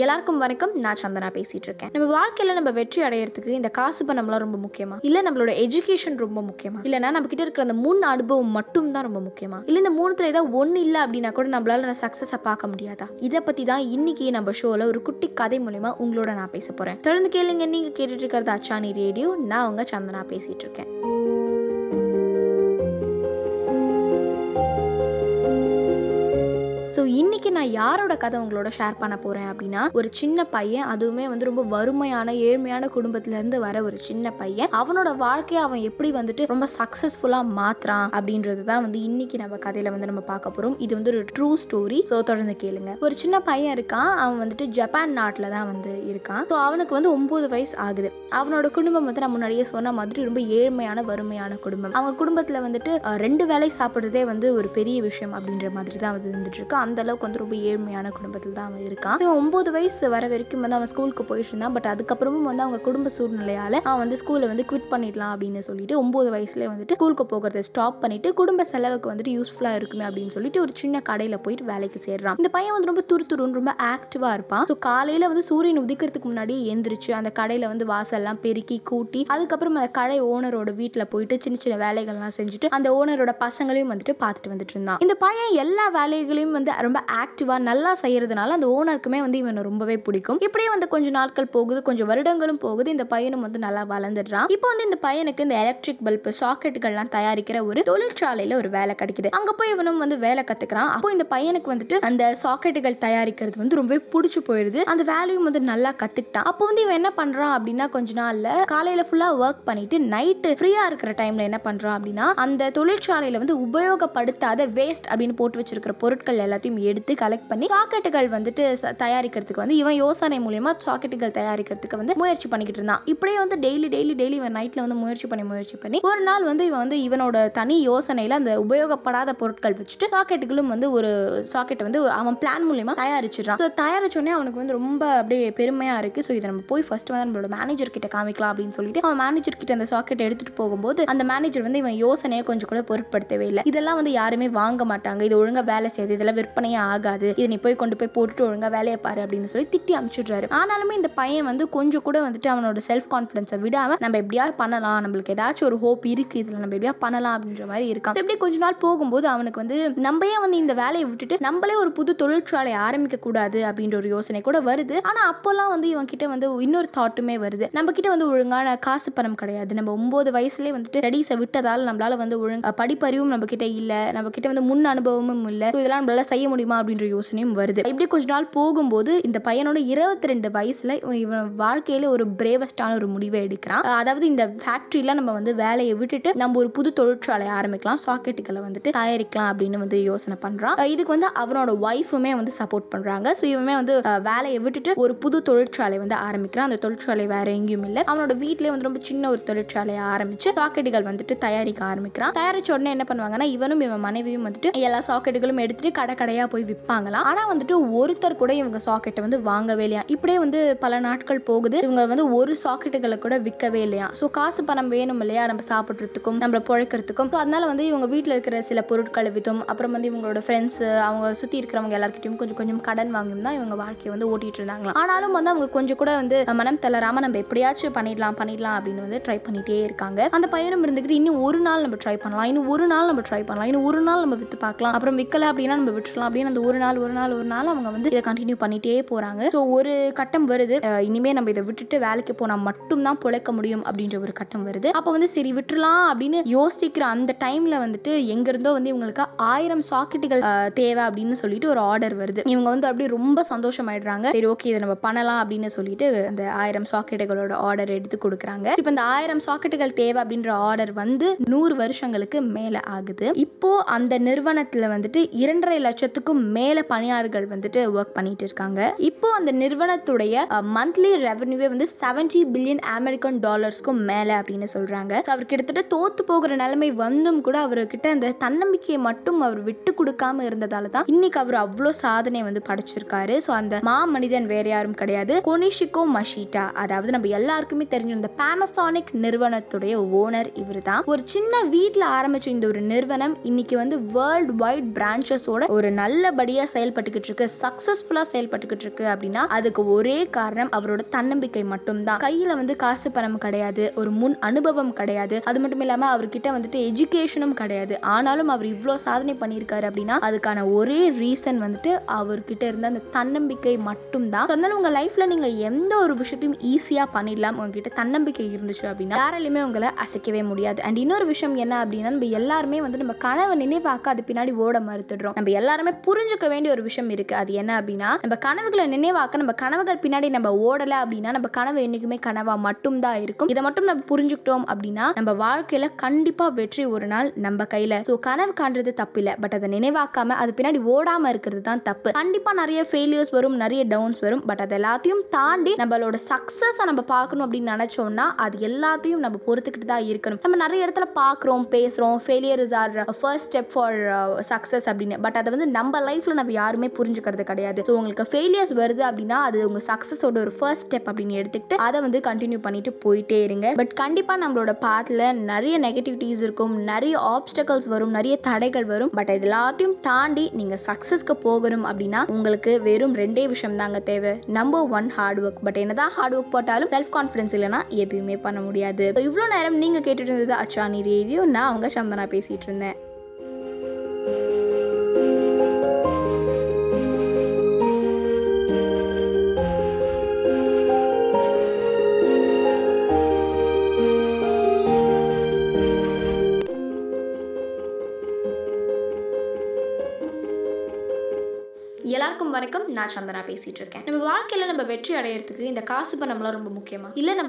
எல்லாருக்கும் வணக்கம். நான் சந்தனா பேசிட்டு இருக்கேன் நம்ம வாழ்க்கையில நம்ம வெற்றி அடையறதுக்கு இந்த காசு பணம்லாம் ரொம்ப முக்கியமா? இல்ல நம்மளோட எஜுகேஷன் ரொம்ப முக்கியமா? இல்லைன்னா நம்ம கிட்ட இருக்கிற அந்த மூணு அனுபவம் மட்டும் தான் ரொம்ப முக்கியமா? இல்ல இந்த மூணுத்துல ஏதாவது ஒன்னு இல்ல அப்படின்னா கூட நம்மளால சக்சஸை பார்க்க முடியாதா? இதை பத்தி தான் இன்னைக்கு நம்ம ஷோல ஒரு குட்டி கதை மூலயமா உங்களோட நான் பேச போறேன். தொடர்ந்து கேளுங்க. நீங்க கேட்டுட்டு இருக்கிறது அச்சானி ரேடியோ. நான் உங்க சந்தனா பேசிட்டு இருக்கேன் இன்றைக்கி இன்னைக்கு நான் யாரோட கதை உங்களோட ஷேர் பண்ண போறேன் அப்படின்னா ஒரு சின்ன பையன் அதுவுமே வந்து ரொம்ப வறுமையான ஏழ்மையான குடும்பத்துல இருந்து வர ஒரு சின்ன பையன். அவனோட வாழ்க்கையை அவன் எப்படி வந்துட்டு ரொம்ப சக்ஸஸ்ஃபுல்லாக மாத்துறான் அப்படின்றது தான் வந்து இன்னைக்கு நம்ம கதையில வந்து நம்ம பார்க்க போறோம். இது வந்து ஒரு ட்ரூ ஸ்டோரி ஸோ தொடர்ந்து கேளுங்க. ஒரு சின்ன பையன் இருக்கான். அவன் வந்துட்டு ஜப்பான் நாட்டில் தான் வந்து இருக்கான். ஸோ அவனுக்கு வந்து ஒன்பது வயசு ஆகுது. அவனோட குடும்பம் வந்து நான் முன்னாடியே சொன்ன மாதிரி ரொம்ப ஏழ்மையான வறுமையான குடும்பம். அவங்க குடும்பத்தில் வந்துட்டு ரெண்டு வேலை சாப்பிட்றதே வந்து ஒரு பெரிய விஷயம் அப்படின்ற மாதிரி தான் வந்து இருந்துட்டு இருக்கு. அந்த அளவுக்கு வந்து ரொம்ப ஏழ்மையான குடும்பத்தில் தான் அவன் இருக்கான். ஒம்பது ஒன்பது வயசு வர வரைக்கும் வந்து அவன் ஸ்கூலுக்கு போயிட்டு இருந்தான். பட் அதுக்கப்புறமும் வந்து அவங்க குடும்ப சூழ்நிலையால அவன் வந்து ஸ்கூலை வந்து குவிட் பண்ணிடலாம் அப்படின்னு சொல்லிட்டு ஒன்பது வயசுல வந்துட்டு ஸ்கூலுக்கு போகிறத ஸ்டாப் பண்ணிட்டு குடும்ப செலவுக்கு வந்துட்டு யூஸ்ஃபுல்லா இருக்குமே அப்படின்னு சொல்லிட்டு ஒரு சின்ன கடையில போயிட்டு வேலைக்கு சேர்றான். இந்த பையன் வந்து ரொம்ப துருத்துருன்னு ரொம்ப ஆக்டிவா இருப்பான். ஸோ காலையில வந்து சூரியன் உதிக்கிறதுக்கு முன்னாடி எந்திரிச்சு அந்த கடையில வந்து வாசல்லாம் பெருக்கி கூட்டி அதுக்கப்புறம் அந்த கடை ஓனரோட வீட்டில் போயிட்டு சின்ன சின்ன வேலைகள்லாம் செஞ்சுட்டு அந்த ஓனரோட பசங்களையும் வந்துட்டு பார்த்துட்டு வந்துட்டு இருந்தான். இந்த பையன் எல்லா வேலைகளையும் வந்து ரொம்ப ஆக்டிவாக நல்லா செய்கிறதுனால அந்த ஓனருக்குமே வந்து இவனை ரொம்பவே பிடிக்கும். இப்படியே வந்து கொஞ்ச நாட்கள் போகுது கொஞ்சம் வருடங்களும் போகுது இந்த பையனும் வந்து நல்லா வளர்ந்துடுறான். இப்போ வந்து இந்த பையனுக்கு இந்த எலக்ட்ரிக் பல்ப் சாக்கெட்டுகள்லாம் தயாரிக்கிற ஒரு தொழிற்சாலையில் ஒரு வேலை கிடைக்குது. அங்கே போய் இவனும் வந்து வேலை கற்றுக்கிறான் அப்போ இந்த பையனுக்கு வந்துட்டு அந்த சாக்கெட்டுகள் தயாரிக்கிறது வந்து ரொம்பவே பிடிச்சி போயிடுது அந்த வேலையும் வந்து நல்லா கற்றுக்கிட்டான் அப்போ வந்து இவன் என்ன பண்ணுறான் அப்படின்னா கொஞ்ச நாளில் காலையில் ஃபுல்லாக ஒர்க் பண்ணிட்டு நைட்டு ஃப்ரீயாக இருக்கிற டைமில் என்ன பண்ணுறான் அப்படின்னா அந்த தொழிற்சாலையில் வந்து உபயோகப்படுத்தாத வேஸ்ட் அப்படின்னு போட்டு வச்சிருக்கிற பொருட்கள் எல்லாத்தையும் எடுத்து கலெக்ட் பண்ணி சாக்கெட்டுகள் வந்துட்டு தயாரிக்கிறதுக்கு வந்து இவன் யோசனை மூலியமா சாக்கெட்டுகள் தயாரிக்கிறதுக்கு வந்து முயற்சி பண்ணிக்கிட்டு இருந்தான். இப்படியே வந்து டெய்லி டெய்லி டெய்லி இவன் நைட்ல வந்து முயற்சி பண்ணி முயற்சி பண்ணி ஒரு நாள் வந்து இவன் வந்து இவனோட தனி யோசனையில அந்த உபயோகப்படாத பொருட்கள் வச்சுட்டு சாக்கெட்டுகளும் வந்து ஒரு சாக்கெட் வந்து அவன் பிளான் மூலியமா தயாரிச்சிடறான். ஸோ தயாரிச்சோடனே அவனுக்கு வந்து ரொம்ப அப்படியே பெருமையா இருக்கு. ஸோ இதை நம்ம போய் ஃபர்ஸ்ட் வந்து நம்மளோட மேனேஜர் கிட்ட காமிக்கலாம் அப்படின்னு சொல்லிட்டு அவன் மேனேஜர் கிட்ட அந்த சாக்கெட் எடுத்துட்டு போகும்போது அந்த மேனேஜர் வந்து இவன் யோசனையை கொஞ்சம் கூட பொருட்படுத்தவே இல்லை. இதெல்லாம் வந்து யாருமே வாங்க மாட்டாங்க. இது ஒழுங்கா வேலை செய்யுது. இதெல்லாம் விற்பனை விற்பனையே ஆகாது. இதை நீ போய் கொண்டு போய் போட்டுட்டு ஒழுங்காக வேலையை பாரு அப்படின்னு சொல்லி திட்டி அனுப்பிச்சுடுறாரு ஆனாலுமே இந்த பையன் வந்து கொஞ்சம் கூட வந்துட்டு அவனோட செல்ஃப் கான்ஃபிடன்ஸை விடாம நம்ம எப்படியாவது பண்ணலாம். நம்மளுக்கு ஏதாச்சும் ஒரு ஹோப் இருக்கு. இதில் நம்ம எப்படியா பண்ணலாம் அப்படின்ற மாதிரி இருக்கான். எப்படி கொஞ்ச நாள் போகும்போது அவனுக்கு வந்து நம்ம ஏன் வந்து இந்த வேலையை விட்டுட்டு நம்மளே ஒரு புது தொழிற்சாலை ஆரம்பிக்க கூடாது அப்படின்ற ஒரு யோசனை கூட வருது. ஆனால் அப்போல்லாம் வந்து இவன் கிட்ட வந்து இன்னொரு தாட்டுமே வருது. நம்ம கிட்ட வந்து ஒழுங்கான காசு பணம் கிடையாது. நம்ம ஒன்பது வயசுலேயே வந்துட்டு ஸ்டடீஸை விட்டதால் நம்மளால வந்து ஒழுங்கு படிப்பறிவும் நம்ம கிட்ட இல்லை. நம்ம கிட்ட வந்து முன் அனுபவமும் இல்லை. இதெல்லாம் நம்மளால செய்ய முடியும் அப்படின்ற யோசனையும் வருது. இப்படி கொஞ்ச நாள் போகும்போது இந்த பையனோட இருபத்தி ரெண்டு வயசுல இவன் இவன் வாழ்க்கையில ஒரு பிரேவஸ்டான ஒரு முடிவை எடுக்கிறான். அதாவது இந்த ஃபேக்டரியில நம்ம வந்து வேலையை விட்டுட்டு நம்ம ஒரு புது தொழிற்சாலையை ஆரம்பிக்கலாம். சாக்கெட்டுகளை வந்துட்டு தயாரிக்கலாம் அப்படின்னு வந்து யோசனை பண்றான். இதுக்கு வந்து அவனோட ஒய்ஃபுமே வந்து சப்போர்ட் பண்றாங்க. ஸோ இவமே வந்து வேலையை விட்டுட்டு ஒரு புது தொழிற்சாலை வந்து ஆரம்பிக்கிறான். அந்த தொழிற்சாலை வேற எங்கேயும் இல்லை. அவனோட வீட்டிலே வந்து ரொம்ப சின்ன ஒரு தொழிற்சாலையை ஆரம்பிச்சு சாக்கெட்டுகள் வந்துட்டு தயாரிக்க ஆரம்பிக்கிறான். தயாரிச்ச உடனே என்ன பண்ணுவாங்கன்னா இவனும் இவன் மனைவியும் வந்துட்டு எல்லா சாக்கெட்டுகளும் எடுத்துட்டு கடை கடையா போய் விற்பாங்களாம் ஆனால் வந்துட்டு ஒருத்தர் கூட இவங்க சாக்கெட்டை வந்து வாங்கவே இல்லையா இப்படியே வந்து பல நாட்கள் போகுது. இவங்க வந்து ஒரு சாக்கெட்டுகளை கூட விற்கவே இல்லையா ஸோ காசு பணம் வேணும் இல்லையா? நம்ம சாப்பிட்றதுக்கும் நம்மளை பிழைக்கிறதுக்கும். ஸோ அதனால வந்து இவங்க வீட்டில் இருக்கிற சில பொருட்களை வித்தும் அப்புறம் வந்து இவங்களோட ஃப்ரெண்ட்ஸ் அவங்க சுற்றி இருக்கிறவங்க எல்லாருக்கிட்டையும் கொஞ்சம் கொஞ்சம் கடன் வாங்கியும் தான் இவங்க வாழ்க்கையை வந்து ஓட்டிட்டு இருந்தாங்களாம். ஆனாலும் வந்து அவங்க கொஞ்சம் கூட வந்து மனம் தளராம நம்ம எப்படியாச்சும் பண்ணிடலாம் பண்ணிடலாம் அப்படின்னு வந்து ட்ரை பண்ணிட்டே இருக்காங்க. அந்த பையனும் இருந்துக்கிட்டு இன்னும் ஒரு நாள் நம்ம ட்ரை பண்ணலாம். இன்னும் ஒரு நாள் நம்ம ட்ரை பண்ணலாம். இன்னும் ஒரு நாள் நம்ம வித்து பார்க்கலாம். அப்புறம் விற்கல அப்படின்னா நம்ம விட்டுறலாம். அப்படின்னு அந்த ஒரு நாள் ஒரு நாள் ஒரு நாள் அவங்க வந்து இதை கண்டினியூ பண்ணிட்டே போறாங்க. ஸோ ஒரு கட்டம் வருது. இனிமேல் இனிமே நம்ம இதை விட்டுட்டு வேலைக்கு போனா மட்டும்தான் பிழைக்க முடியும் அப்படின்ற ஒரு கட்டம் வருது. அப்போ வந்து சரி விட்டுலாம் அப்படின்னு யோசிக்கிற அந்த டைம்ல வந்துட்டு எங்க இருந்தோ வந்து இவங்களுக்கு ஆயிரம் சாக்கெட்டுகள் தேவை அப்படின்னு சொல்லிட்டு ஒரு ஆர்டர் வருது. இவங்க வந்து அப்படியே ரொம்ப சந்தோஷமாயிடுறாங்க. சரி ஓகே இதை நம்ம பண்ணலாம் அப்படின்னு சொல்லிட்டு அந்த ஆயிரம் சாக்கெட்டுகளோட ஆர்டர் எடுத்து கொடுக்குறாங்க. இப்போ இந்த ஆயிரம் சாக்கெட்டுகள் தேவை அப்படின்ற ஆர்டர் வந்து நூறு வருஷங்களுக்கு மேல ஆகுது. இப்போ அந்த நிறுவனத்துல வந்துட்டு இரண்டரை லட்சத்துக்கும் மேல பணியாளர்கள் வந்துட்டு ஒர்க் பண்ணிட்டு இருக்காங்க இப்போ அந்த நிறுவனத்துடைய மந்த்லி ரெவன்யூவே வந்து 70 பில்லியன் அமெரிக்கன் டாலர்ஸ்க்கும் மேல அப்படின்னு சொல்றாங்க. அவர் கிட்டத்தட்ட தோத்து போகிற நிலைமை வந்தும் கூட அவர்கிட்ட அந்த தன்னம்பிக்கையை மட்டும் அவர் விட்டு கொடுக்காம இருந்ததால தான் இன்னைக்கு அவர் அவ்வளோ சாதனை வந்து படைச்சிருக்காரு. ஸோ அந்த மா மனிதன் வேற யாரும் கிடையாது. கொனிஷிகோ மஷிட்டா அதாவது நம்ம எல்லாருக்குமே தெரிஞ்ச இந்த பானசானிக் நிறுவனத்துடைய ஓனர் இவர் தான். ஒரு சின்ன வீட்டில் ஆரம்பிச்ச இந்த ஒரு நிறுவனம் இன்னைக்கு வந்து வேர்ல்ட் வைட் பிரான்ச்சஸோட ஒரு நல்ல நல்லபடியாக செயல்பட்டுக்கிட்டு இருக்கு சக்ஸஸ்ஃபுல்லாக செயல்பட்டுக்கிட்டு இருக்கு அப்படின்னா அதுக்கு ஒரே காரணம் அவரோட தன்னம்பிக்கை மட்டும்தான். கையில் வந்து காசு பணம் கிடையாது ஒரு முன் அனுபவம் கிடையாது. அது மட்டும் இல்லாமல் அவர்கிட்ட வந்துட்டு எஜுகேஷனும் கிடையாது. ஆனாலும் அவர் இவ்வளோ சாதனை பண்ணியிருக்காரு அப்படின்னா அதுக்கான ஒரே ரீசன் வந்துட்டு அவர்கிட்ட இருந்த அந்த தன்னம்பிக்கை மட்டும்தான். அதனால உங்கள் லைஃப்பில் நீங்கள் எந்த ஒரு விஷயத்தையும் ஈஸியாக பண்ணிடலாம் உங்ககிட்ட தன்னம்பிக்கை இருந்துச்சு அப்படின்னா யாராலையுமே உங்களை அசைக்கவே முடியாது. அண்ட் இன்னொரு விஷயம் என்ன அப்படின்னா நம்ம எல்லாருமே வந்து நம்ம கனவை நினைவாக்க அது பின்னாடி ஓட மறுத்துடுறோம். நம்ம எல்லாருமே புரிஞ்சுக்க வேண்டிய ஒரு விஷயம் இருக்கு. அது என்ன அப்படின்னா நம்ம கனவுகளை நினைவாக்க நம்ம கனவுகள் பின்னாடி நம்ம ஓடலை அப்படின்னா நம்ம கனவு என்றைக்குமே கனவா மட்டும்தான் இருக்கும். இதை மட்டும் நம்ம புரிஞ்சுக்கிட்டோம் அப்படின்னா நம்ம வாழ்க்கையில கண்டிப்பா வெற்றி ஒரு நாள் நம்ம கையில. ஸோ கனவு காண்றது தப்பு இல்லை பட் அதை நினைவாக்காம அது பின்னாடி ஓடாம இருக்கிறது தான் தப்பு. கண்டிப்பா நிறைய ஃபெயிலியர்ஸ் வரும் நிறைய டவுன்ஸ் வரும். பட் அது எல்லாத்தையும் தாண்டி நம்மளோட சக்ஸஸை நம்ம பார்க்கணும் அப்படின்னு நினைச்சோம்னா அது எல்லாத்தையும் நம்ம பொறுத்துக்கிட்டு தான் இருக்கணும். நம்ம நிறைய இடத்துல பார்க்குறோம் பேசுகிறோம் failure is our first step for success அப்படின்னு. பட் அதை வந்து நம்ம லைஃப்பில் நம்ம யாருமே புரிஞ்சுக்கிறது கிடையாது. ஸோ உங்களுக்கு ஃபெயிலியர்ஸ் வருது அப்படின்னா அது உங்கள் சக்ஸஸோட ஒரு ஃபர்ஸ்ட் ஸ்டெப் அப்படின்னு எடுத்துக்கிட்டு அதை வந்து கண்டினியூ பண்ணிட்டு போயிட்டே இருங்க. பட் கண்டிப்பாக நம்மளோட பாத்தில் நிறைய நெகட்டிவிட்டிஸ் இருக்கும் நிறைய ஆப்ஸ்டக்கல்ஸ் வரும் நிறைய தடைகள் வரும். பட் இது எல்லாத்தையும் தாண்டி நீங்கள் சக்ஸஸ்க்கு போகணும் அப்படின்னா உங்களுக்கு வெறும் ரெண்டே விஷயம் தாங்க தேவை. Number one hard work but என்னதான் ஹார்ட் ஒர்க் போட்டாலும் செல்ஃப் கான்ஃபிடன்ஸ் இல்லைனா எதுவுமே பண்ண முடியாது. இவ்வளோ நேரம் நீங்கள் கேட்டுட்டு இருந்தது அச்சானி ரேடியோ. நான் அவங்க சந்தனா பேசிகிட்டு இருந்தேன். எல்லாருக்கும் வணக்கம். நான் சந்தனா பேசிட்டு இருக்கேன். நம்ம வாழ்க்கையில நம்ம வெற்றி அடையிறதுக்கு இந்த காசு பணம்லாம் ரொம்ப முக்கியமா? இல்ல நம்ம